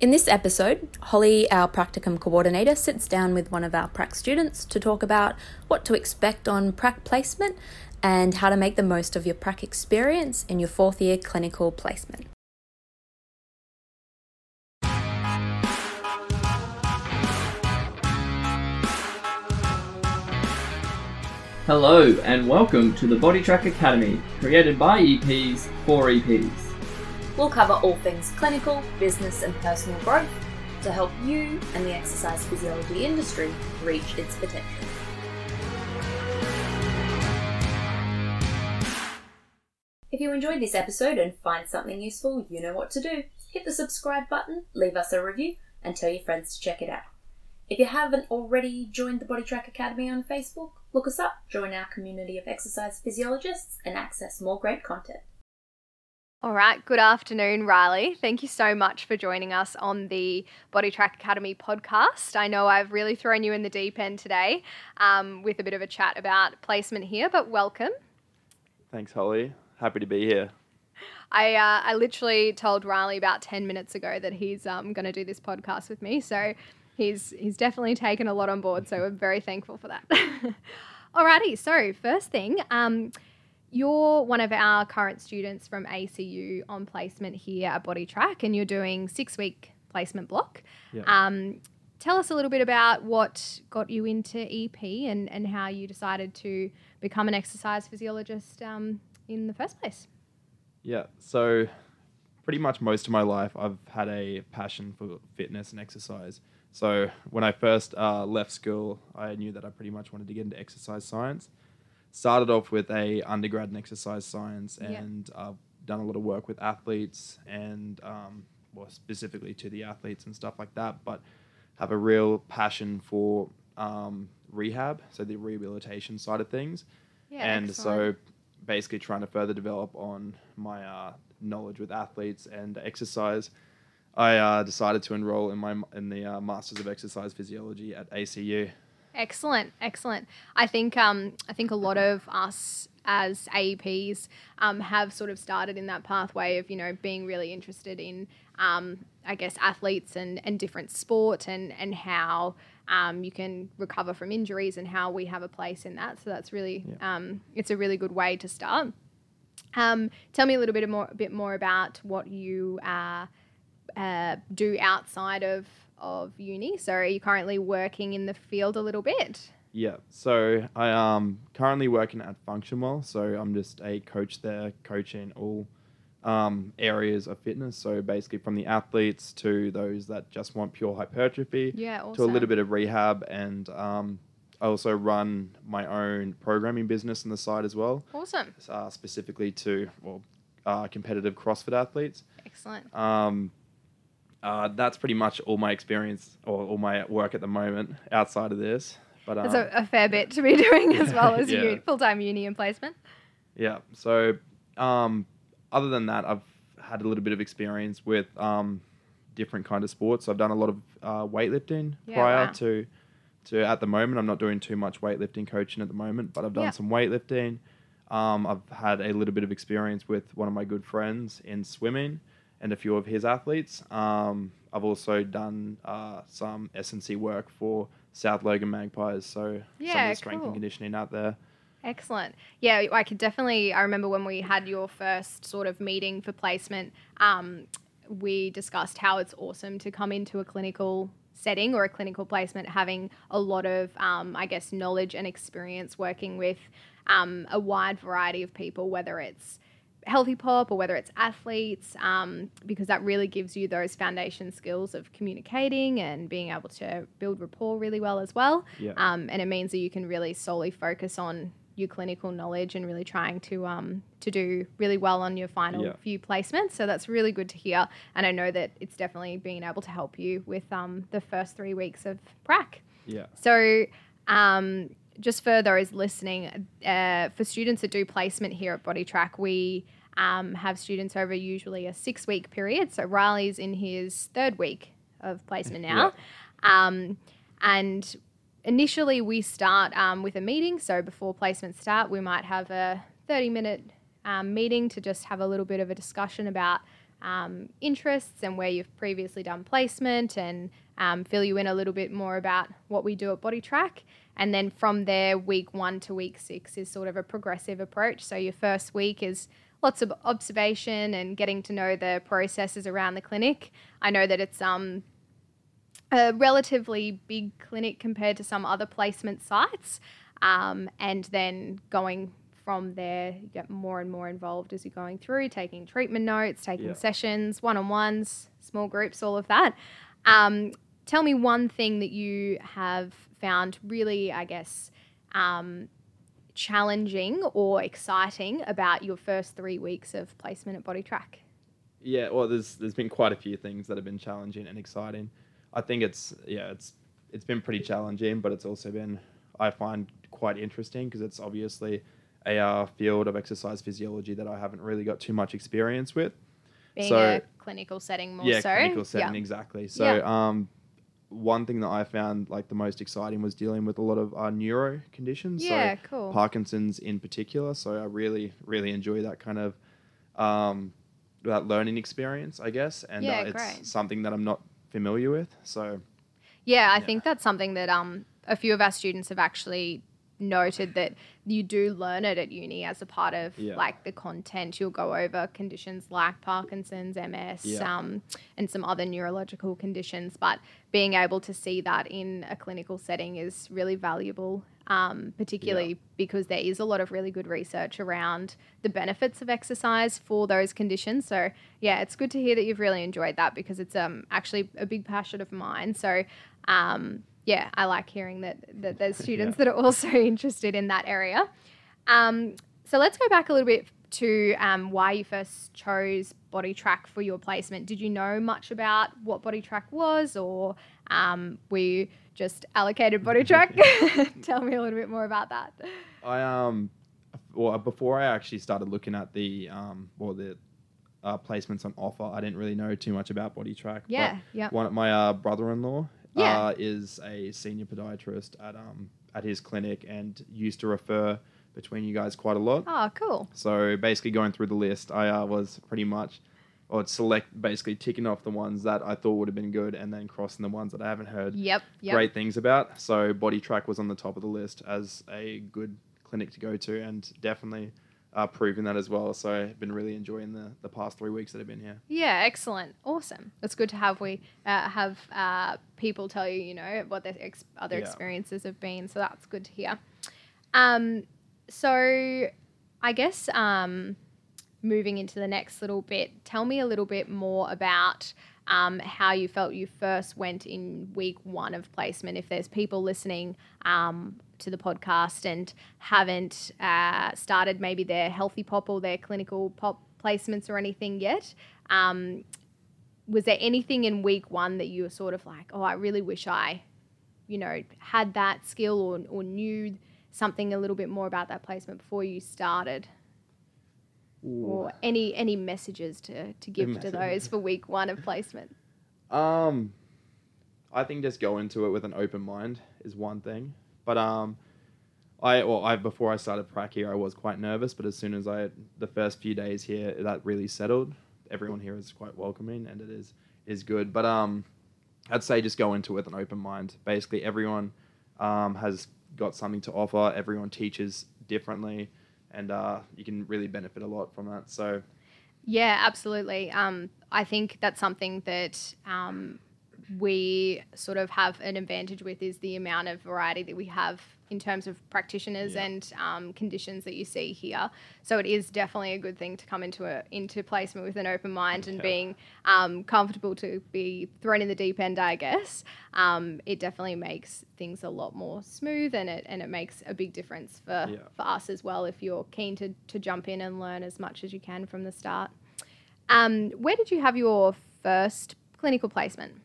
In this episode, Holly, our practicum coordinator, sits down with one of our prac students to talk about what to expect on prac placement and how to make the most of your prac experience in your fourth year clinical placement. Hello and welcome to the Body Track Academy, created by EPs for EPs. We'll cover all things clinical, business, and personal growth to help you and the exercise physiology industry reach its potential. If you enjoyed this episode and find something useful, you know what to do. Hit the subscribe button, leave us a review, and tell your friends to check it out. If you haven't already joined the Body Track Academy on Facebook, look us up, join our community of exercise physiologists, and access more great content. All right, good afternoon, Riley. Thank you so much for joining us on the Body Track Academy podcast. I know I've really thrown you in the deep end today um, with a bit of a chat about placement here, but welcome. Thanks, Holly. Happy to be here. I, uh, I literally told Riley about 10 minutes ago that he's um, going to do this podcast with me. So he's he's definitely taken a lot on board. So we're very thankful for that. Alrighty, so first thing, um, you're one of our current students from ACU on placement here at Body Track, and you're doing six week placement block. Yeah. Um, tell us a little bit about what got you into EP and, and how you decided to become an exercise physiologist um, in the first place. Yeah, so pretty much most of my life, I've had a passion for fitness and exercise. So when I first uh, left school, I knew that I pretty much wanted to get into exercise science. Started off with a undergrad in exercise science, Yeah. and I've done a lot of work with athletes and, um, well, specifically to the athletes and stuff like that. But have a real passion for um, rehab, so the rehabilitation side of things. Yeah, and excellent. so basically trying to further develop on my uh, knowledge with athletes and exercise i uh, decided to enroll in my in the uh, masters of exercise physiology at acu Excellent, excellent. I think um, I think a lot of us as AEPs um, have sort of started in that pathway of you know being really interested in um, I guess athletes and and different sport and and how um, you can recover from injuries and how we have a place in that. So that's really um, it's a really good way to start. Um, tell me a little bit more, a bit more about what you uh, uh, do outside of of uni. So, are you currently working in the field a little bit? yeah so i am currently working at functionwell so i'm just a coach there coaching all um, areas of fitness so basically from the athletes to those that just want pure hypertrophy Yeah, to a little bit of rehab and um, i also run my own programming business on the side as well Awesome, uh, specifically to well uh, competitive CrossFit athletes. excellent. Um, uh, that's pretty much all my experience or all my work at the moment outside of this. But um, a, a fair bit to be doing as well as Yeah. you full time uni and placement. yeah, so um, other than that, I've had a little bit of experience with um, different kind of sports. I've done a lot of uh, weightlifting Yeah, prior wow. to to at the moment. I'm not doing too much weightlifting coaching at the moment, but I've done Yeah. some weightlifting. Um, I've had a little bit of experience with one of my good friends in swimming and a few of his athletes. Um, I've also done uh, some S&C work for South Logan Magpies, so some of the strength cool. and conditioning out there. Excellent. Yeah, I could definitely. I remember when we had your first sort of meeting for placement, um, we discussed how it's awesome to come into a clinical setting or a clinical placement having a lot of, um, I guess, knowledge and experience working with um, a wide variety of people, whether it's healthy pop or whether it's athletes, um, because that really gives you those foundation skills of communicating and being able to build rapport really well as well. Yeah. Um, and it means that you can really solely focus on your clinical knowledge and really trying to um, to do really well on your final Yeah. few placements. So that's really good to hear. And I know that it's definitely being able to help you with um, the first three weeks of prac. Yeah. So, um, just for those listening, uh, for students that do placement here at Body Track, we um, have students over usually a six week period. So, Riley's in his third week of placement now. Um, and initially, we start um, with a meeting. So, before placements start, we might have a 30 minute um, meeting to just have a little bit of a discussion about um, interests and where you've previously done placement and um, fill you in a little bit more about what we do at Body Track. And then from there, week one to week six is sort of a progressive approach. So your first week is lots of observation and getting to know the processes around the clinic. I know that it's um, a relatively big clinic compared to some other placement sites. Um, and then going from there, you get more and more involved as you're going through, taking treatment notes, taking Yeah. sessions, one on ones, small groups, all of that. Um, tell me one thing that you have found really, I guess, um, challenging or exciting about your first three weeks of placement at Body Track. Yeah, well, there's there's been quite a few things that have been challenging and exciting. I think it's yeah, it's it's been pretty challenging, but it's also been I find quite interesting because it's obviously a uh, field of exercise physiology that I haven't really got too much experience with. Being So- a clinical setting more yeah, so. clinical setting Yeah. exactly. So Yeah. um, one thing that I found like the most exciting was dealing with a lot of uh, neuro conditions. Yeah, so cool. Parkinson's in particular. So I really, really enjoy that kind of um, that learning experience, I guess. And Yeah, uh, it's great. something that I'm not familiar with. So Yeah, I Yeah. think that's something that um a few of our students have actually noted that you do learn it at uni as a part of Yeah. like the content. You'll go over conditions like Parkinson's, MS, Yeah. um, and some other neurological conditions. But being able to see that in a clinical setting is really valuable, um, particularly because there is a lot of really good research around the benefits of exercise for those conditions. So yeah, it's good to hear that you've really enjoyed that because it's um actually a big passion of mine. So um, yeah, I like hearing that that there's students that are also interested in that area. Um, so let's go back a little bit to um, why you first chose Body Track for your placement. Did you know much about what Body Track was, or um, were you just allocated Body Track? Tell me a little bit more about that. I um, well before I actually started looking at the um, or the uh, placements on offer, I didn't really know too much about Body Track. Yeah, yeah. one of my uh, brother-in-law Yeah. uh, is a senior podiatrist at um at his clinic and used to refer between you guys quite a lot. Oh, cool. So basically, going through the list, I uh, was pretty much or select basically ticking off the ones that I thought would have been good and then crossing the ones that I haven't heard Yep, yep. great things about. So Body Track was on the top of the list as a good clinic to go to and definitely uh, proven that as well. So I've been really enjoying the, the past three weeks that I've been here. Yeah, excellent, awesome. It's good to have we uh, have uh, people tell you, you know, what their ex- other Yeah. experiences have been. So that's good to hear. Um, so I guess um, moving into the next little bit, tell me a little bit more about um, how you felt you first went in week one of placement. If there's people listening um, to the podcast and haven't uh, started maybe their healthy pop or their clinical pop placements or anything yet, um, was there anything in week one that you were sort of like, oh, I really wish I, you know, had that skill or, or knew something a little bit more about that placement before you started? Or any any messages to, to give to those for week one of placement? Um, I think just go into it with an open mind is one thing. But um, I well, I before I started prac here, I was quite nervous. But as soon as I the first few days here, that really settled. Everyone here is quite welcoming, and it is is good. But um, I'd say just go into it with an open mind. Basically, everyone um, has got something to offer. Everyone teaches differently, and uh, you can really benefit a lot from that. So Yeah, absolutely. Um, I think that's something that um, we sort of have an advantage with is the amount of variety that we have in terms of practitioners Yeah. and um, conditions that you see here. So it is definitely a good thing to come into a into placement with an open mind and being um, comfortable to be thrown in the deep end. I guess um, it definitely makes things a lot more smooth and it and it makes a big difference for Yeah. for us as well if you're keen to to jump in and learn as much as you can from the start. Um, where did you have your first clinical placement?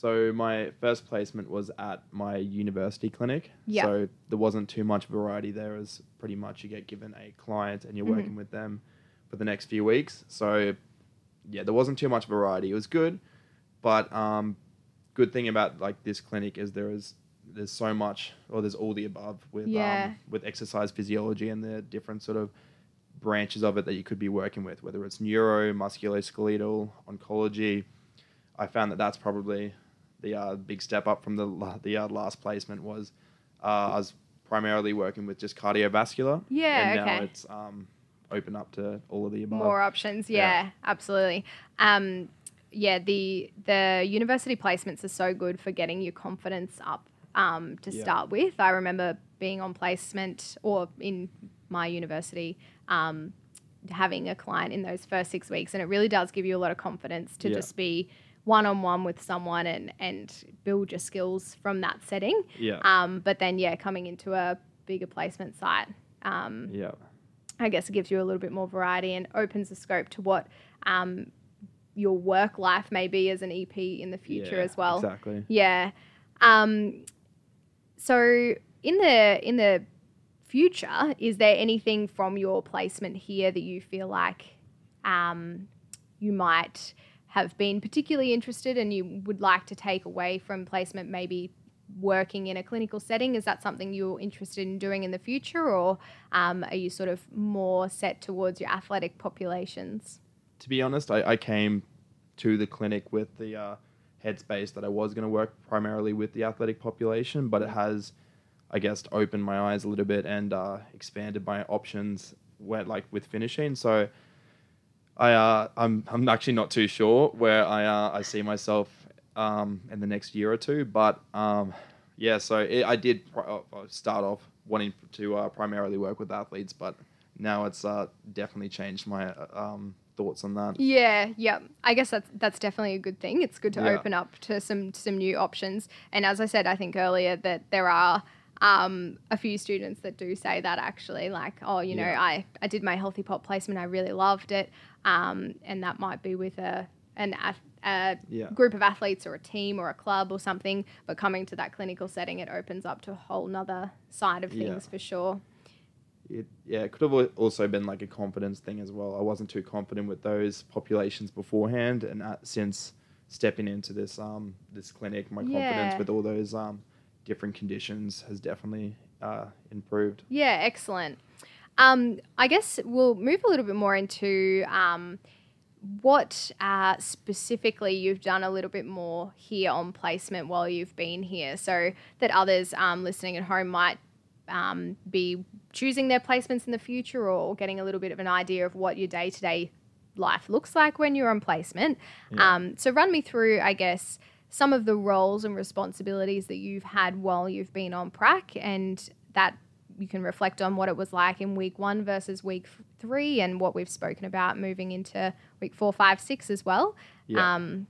So my first placement was at my university clinic. Yeah. So there wasn't too much variety there as pretty much you get given a client and you're Mhm. working with them for the next few weeks. So yeah, there wasn't too much variety. It was good, but um, good thing about like this clinic is there is there's so much or there's all the above with Yeah. um, with exercise physiology and the different sort of branches of it that you could be working with, whether it's neuro, musculoskeletal, oncology. I found that that's probably the uh, big step up from the the uh, last placement was uh, I was primarily working with just cardiovascular. Yeah, and now it's um, open up to all of the above. More options, Yeah. yeah, absolutely. Um, yeah, the the university placements are so good for getting your confidence up um, to Yeah. start with. I remember being on placement or in my university. Um, having a client in those first six weeks and it really does give you a lot of confidence to Yeah. just be one-on-one with someone and and build your skills from that setting Yeah. um, but then yeah coming into a bigger placement site um, yeah. I guess it gives you a little bit more variety and opens the scope to what um, your work life may be as an EP in the future Yeah, as well. Exactly. Yeah. Um, so in the in the future, is there anything from your placement here that you feel like um, you might have been particularly interested and you would like to take away from placement, maybe working in a clinical setting? Is that something you're interested in doing in the future, or um, are you sort of more set towards your athletic populations? to be honest, I, I came to the clinic with the uh, headspace that I was going to work primarily with the athletic population, but it has, I guess, opened my eyes a little bit and uh, expanded my options where, like with finishing. So I, uh, I'm, I'm actually not too sure where I, uh, I see myself um, in the next year or two, but um, yeah, so it, I did pri- uh, uh, start off wanting to uh, primarily work with athletes, but now it's uh, definitely changed my um, thoughts on that. Yeah, yeah. I guess that's that's definitely a good thing. It's good to Yeah. open up to some some new options. And as I said, I think earlier that there are um, a few students that do say that actually, like, oh, you know, Yeah. I I did my healthy pop placement, I really loved it, um, and that might be with a an a Yeah. group of athletes or a team or a club or something. But coming to that clinical setting, it opens up to a whole nother side of Yeah. things for sure. it, yeah, it could have also been like a confidence thing as well. I wasn't too confident with those populations beforehand, and uh, since stepping into this um this clinic, my Yeah. confidence with all those um different conditions has definitely uh, improved. Yeah, excellent. Um, I guess we'll move a little bit more into um, what uh, specifically you've done a little bit more here on placement while you've been here, so that others um, listening at home might um, be choosing their placements in the future or getting a little bit of an idea of what your day to day life looks like when you're on placement. Yeah. Um, so, run me through, I guess, some of the roles and responsibilities that you've had while you've been on prac and that you can reflect on what it was like in week one versus week three and what we've spoken about moving into week four, five, six as well. Yeah. Um,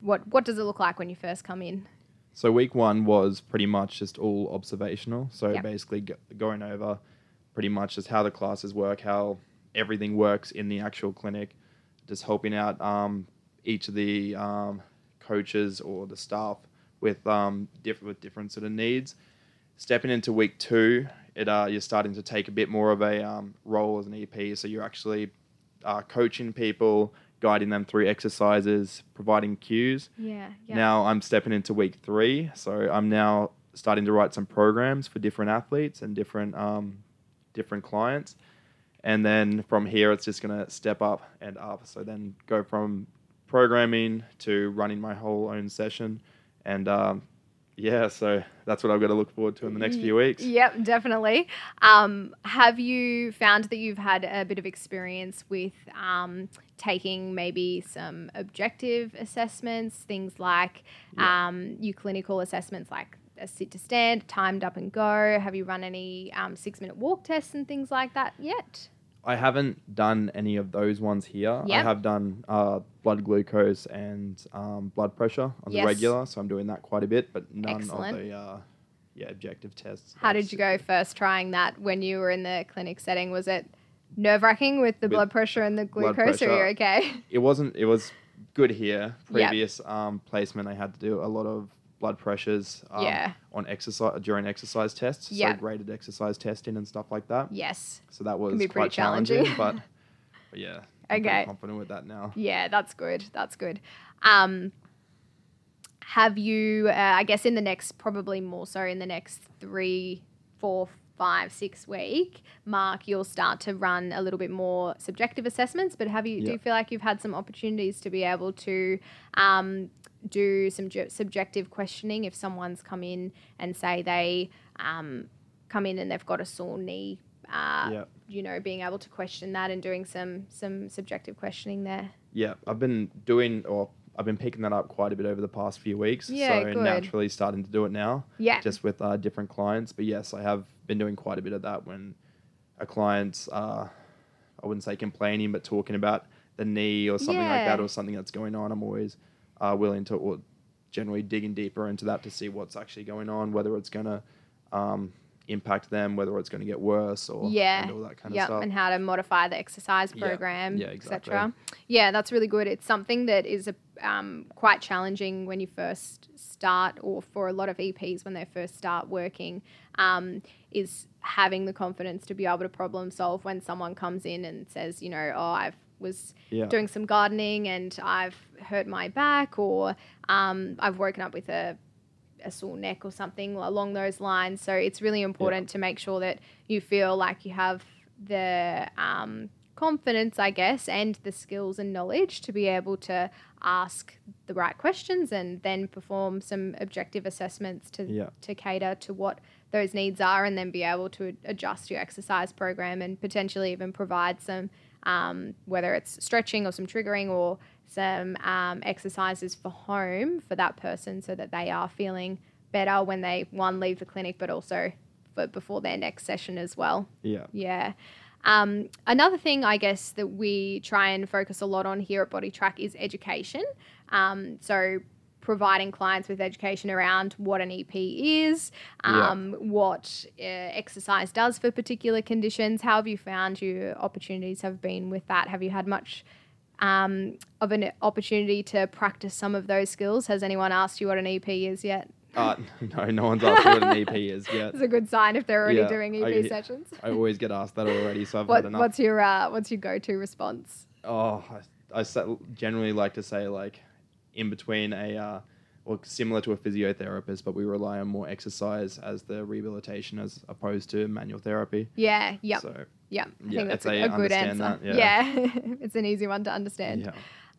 what what does it look like when you first come in? So week one was pretty much just all observational. So Yep. basically go- going over pretty much just how the classes work, how everything works in the actual clinic, just helping out um, each of the um, coaches or the staff with um, diff- with different sort of needs. Stepping into week two, it uh, you're starting to take a bit more of a um, role as an EP. So you're actually uh, coaching people, guiding them through exercises, providing cues. Yeah, yeah. Now I'm stepping into week three, so I'm now starting to write some programs for different athletes and different um, different clients, and then from here it's just gonna step up and up. So then go from programming to running my whole own session, and um, yeah, so that's what I've got to look forward to in the next few weeks. Yep, definitely. Um, have you found that you've had a bit of experience with um, taking maybe some objective assessments, things like Yeah. um, your clinical assessments like a sit to stand, timed up and go? Have you run any um, six minute walk tests and things like that yet? I haven't done any of those ones here. I have done uh, blood glucose and um, blood pressure on Yes. the regular, so I'm doing that quite a bit, but none Excellent. of the uh, yeah objective tests. How did you go first trying that when you were in the clinic setting? Was it nerve wracking with the With blood pressure and the glucose, or you're okay? It wasn't. It was good here. Yep. Previous um, placement, I had to do a lot of blood pressures um, Yeah. on exercise during exercise tests, Yep. so graded exercise testing and stuff like that. yes. So that was quite challenging. challenging, but, but yeah, I'm Okay. confident with that now. Yeah, that's good. That's good. Um, have you, uh, I guess, in the next, probably more so in the next three, four, five, six week mark, you'll start to run a little bit more subjective assessments. But have you do you feel like you've had some opportunities to be able to um, do some ju- subjective questioning if someone's come in and say they um, come in and they've got a sore knee? Uh, Yeah. You know, being able to question that and doing some some subjective questioning there. Yeah, I've been doing, or I've been picking that up quite a bit over the past few weeks. Yeah, so good. naturally starting to do it now, Yeah. just with uh, different clients. But yes, I have been doing quite a bit of that when a client's, uh, I wouldn't say complaining, but talking about the knee or something like that, or something that's going on. I'm always uh, willing to, or generally digging deeper into that to see what's actually going on, whether it's going to um, impact them, whether it's going to get worse, or yeah, and all that kind yep, of stuff. and how to modify the exercise program, yeah, exactly. etc. Yeah, that's really good. It's something that is a, um, quite challenging when you first start, or for a lot of EPs when they first start working, um, is having the confidence to be able to problem solve when someone comes in and says, you know, oh, I was Yeah. doing some gardening and I've hurt my back, or um, I've woken up with a a sore neck or something along those lines. So it's really important to make sure that you feel like you have the um, confidence, I guess, and the skills and knowledge to be able to ask the right questions and then perform some objective assessments to Yeah. to cater to what those needs are, and then be able to adjust your exercise program and potentially even provide some. Um, whether it's stretching or some triggering or some um, exercises for home for that person so that they are feeling better when they one leave the clinic but also for before their next session as well. Yeah. yeah. Um, another thing i guess that we try and focus a lot on here at body track is education. Um, so providing clients with education around what an ep is Yeah. um, what uh, exercise does for particular conditions how have you found your opportunities have been with that have you had much um, of an opportunity to practice some of those skills. Has anyone asked you what an EP is yet? Uh, no, no one's asked me what an EP is yet. It's a good sign if they're already Yeah, doing EP I- sessions. I always get asked that already, so I've What, had enough. what's your uh, what's your go to response? oh, I, I generally like to say like in between a uh, well similar to a physiotherapist, but we rely on more exercise as the rehabilitation as opposed to manual therapy. Yeah, yep, So yep. I yeah, think that's a, a good answer. that, yeah, yeah. it's an easy one to understand. yeah,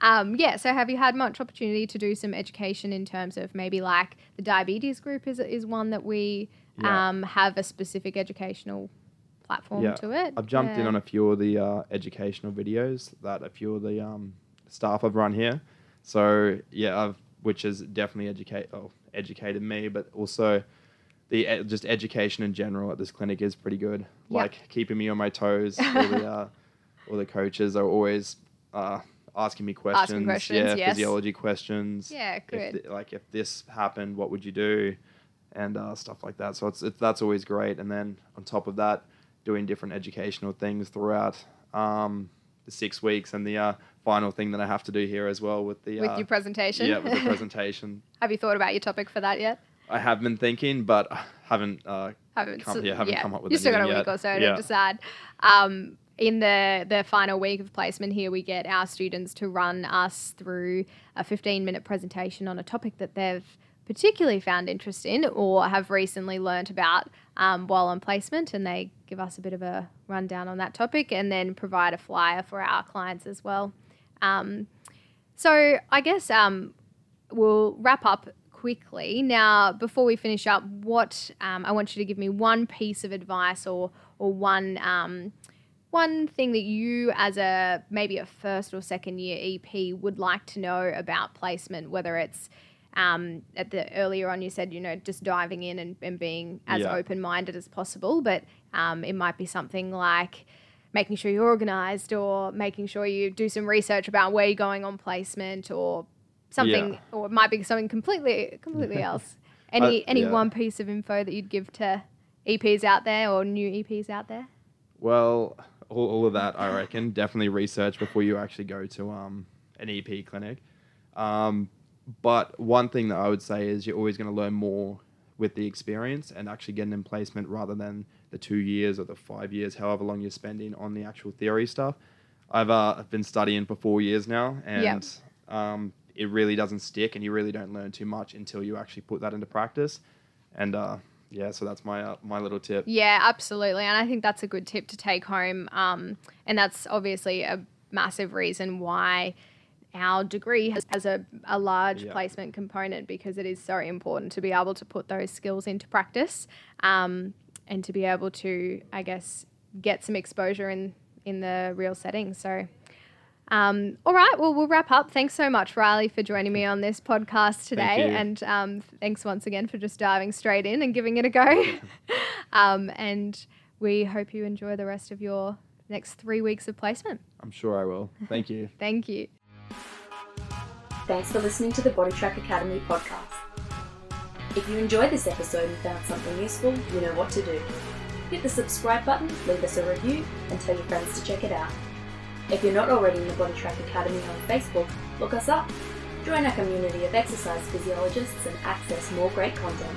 Um, yeah. So, have you had much opportunity to do some education in terms of maybe like the diabetes group is is one that we Yeah. um, have a specific educational platform Yeah. to it? I've jumped in on a few of the uh, educational videos that a few of the um, staff have run here. So yeah, I've which has definitely educate oh, educated me, but also the just education in general at this clinic is pretty good. Yeah. Like keeping me on my toes. all the uh, all the coaches are always uh, asking me questions. questions, yeah, yes. physiology questions. Yeah, If good. like if this happened, what would you do? And uh, stuff like that. So it's, it's that's always great. And then on top of that, doing different educational things throughout um, the six weeks, and the uh, final thing that I have to do here as well with the with uh, your presentation. yeah with the presentation. have you thought about your topic for that yet? I have been thinking, but I haven't. Uh, haven't Come- s- yeah, haven't come up with you still got a week yet. or so Yeah. to decide. Um, in the the final week of placement here, we get our students to run us through a 15 minute presentation on a topic that they've particularly found interest in or have recently learnt about um, while on placement, and they give us a bit of a rundown on that topic, and then provide a flyer for our clients as well. Um, so I guess um, we'll wrap up quickly. Now, before we finish up, what um, I want you to give me one piece of advice or or one um, one thing that you, as a maybe a first or second year EP, would like to know about placement, whether it's um, at the earlier on you said you know just diving in and, and being as Yeah. open minded as possible, but um, it might be something like making sure you're organized or making sure you do some research about where you're going on placement or something Yeah. or it might be something completely completely else any any yeah. one piece of info that you'd give to eps out there or new eps out there Well, all, all of that, I reckon, definitely research before you actually go to um, an EP clinic. Um, but one thing that I would say is you're always going to learn more with the experience and actually getting in placement rather than the two years or the five years, however long you're spending on the actual theory stuff. I've uh, been studying for four years now, and um, it really doesn't stick, and you really don't learn too much until you actually put that into practice. And uh, yeah, so that's my uh, my little tip. Yeah, absolutely. And I think that's a good tip to take home. Um, and that's obviously a massive reason why our degree has, has a, a large Yeah. placement component because it is so important to be able to put those skills into practice um, and to be able to, I guess, get some exposure in, in the real setting. So, um, all right, well, we'll wrap up. Thanks so much, Riley, for joining me on this podcast today. you. And um, thanks once again for just diving straight in and giving it a go. um, and we hope you enjoy the rest of your next three weeks of placement. I'm sure I will. Thank you. Thank you. Thanks for listening to the Body Track Academy podcast. If you enjoyed this episode and found something useful, you know what to do. Hit the subscribe button, leave us a review, and tell your friends to check it out. If you're not already in the Body Track Academy on Facebook, look us up. Join our community of exercise physiologists and access more great content.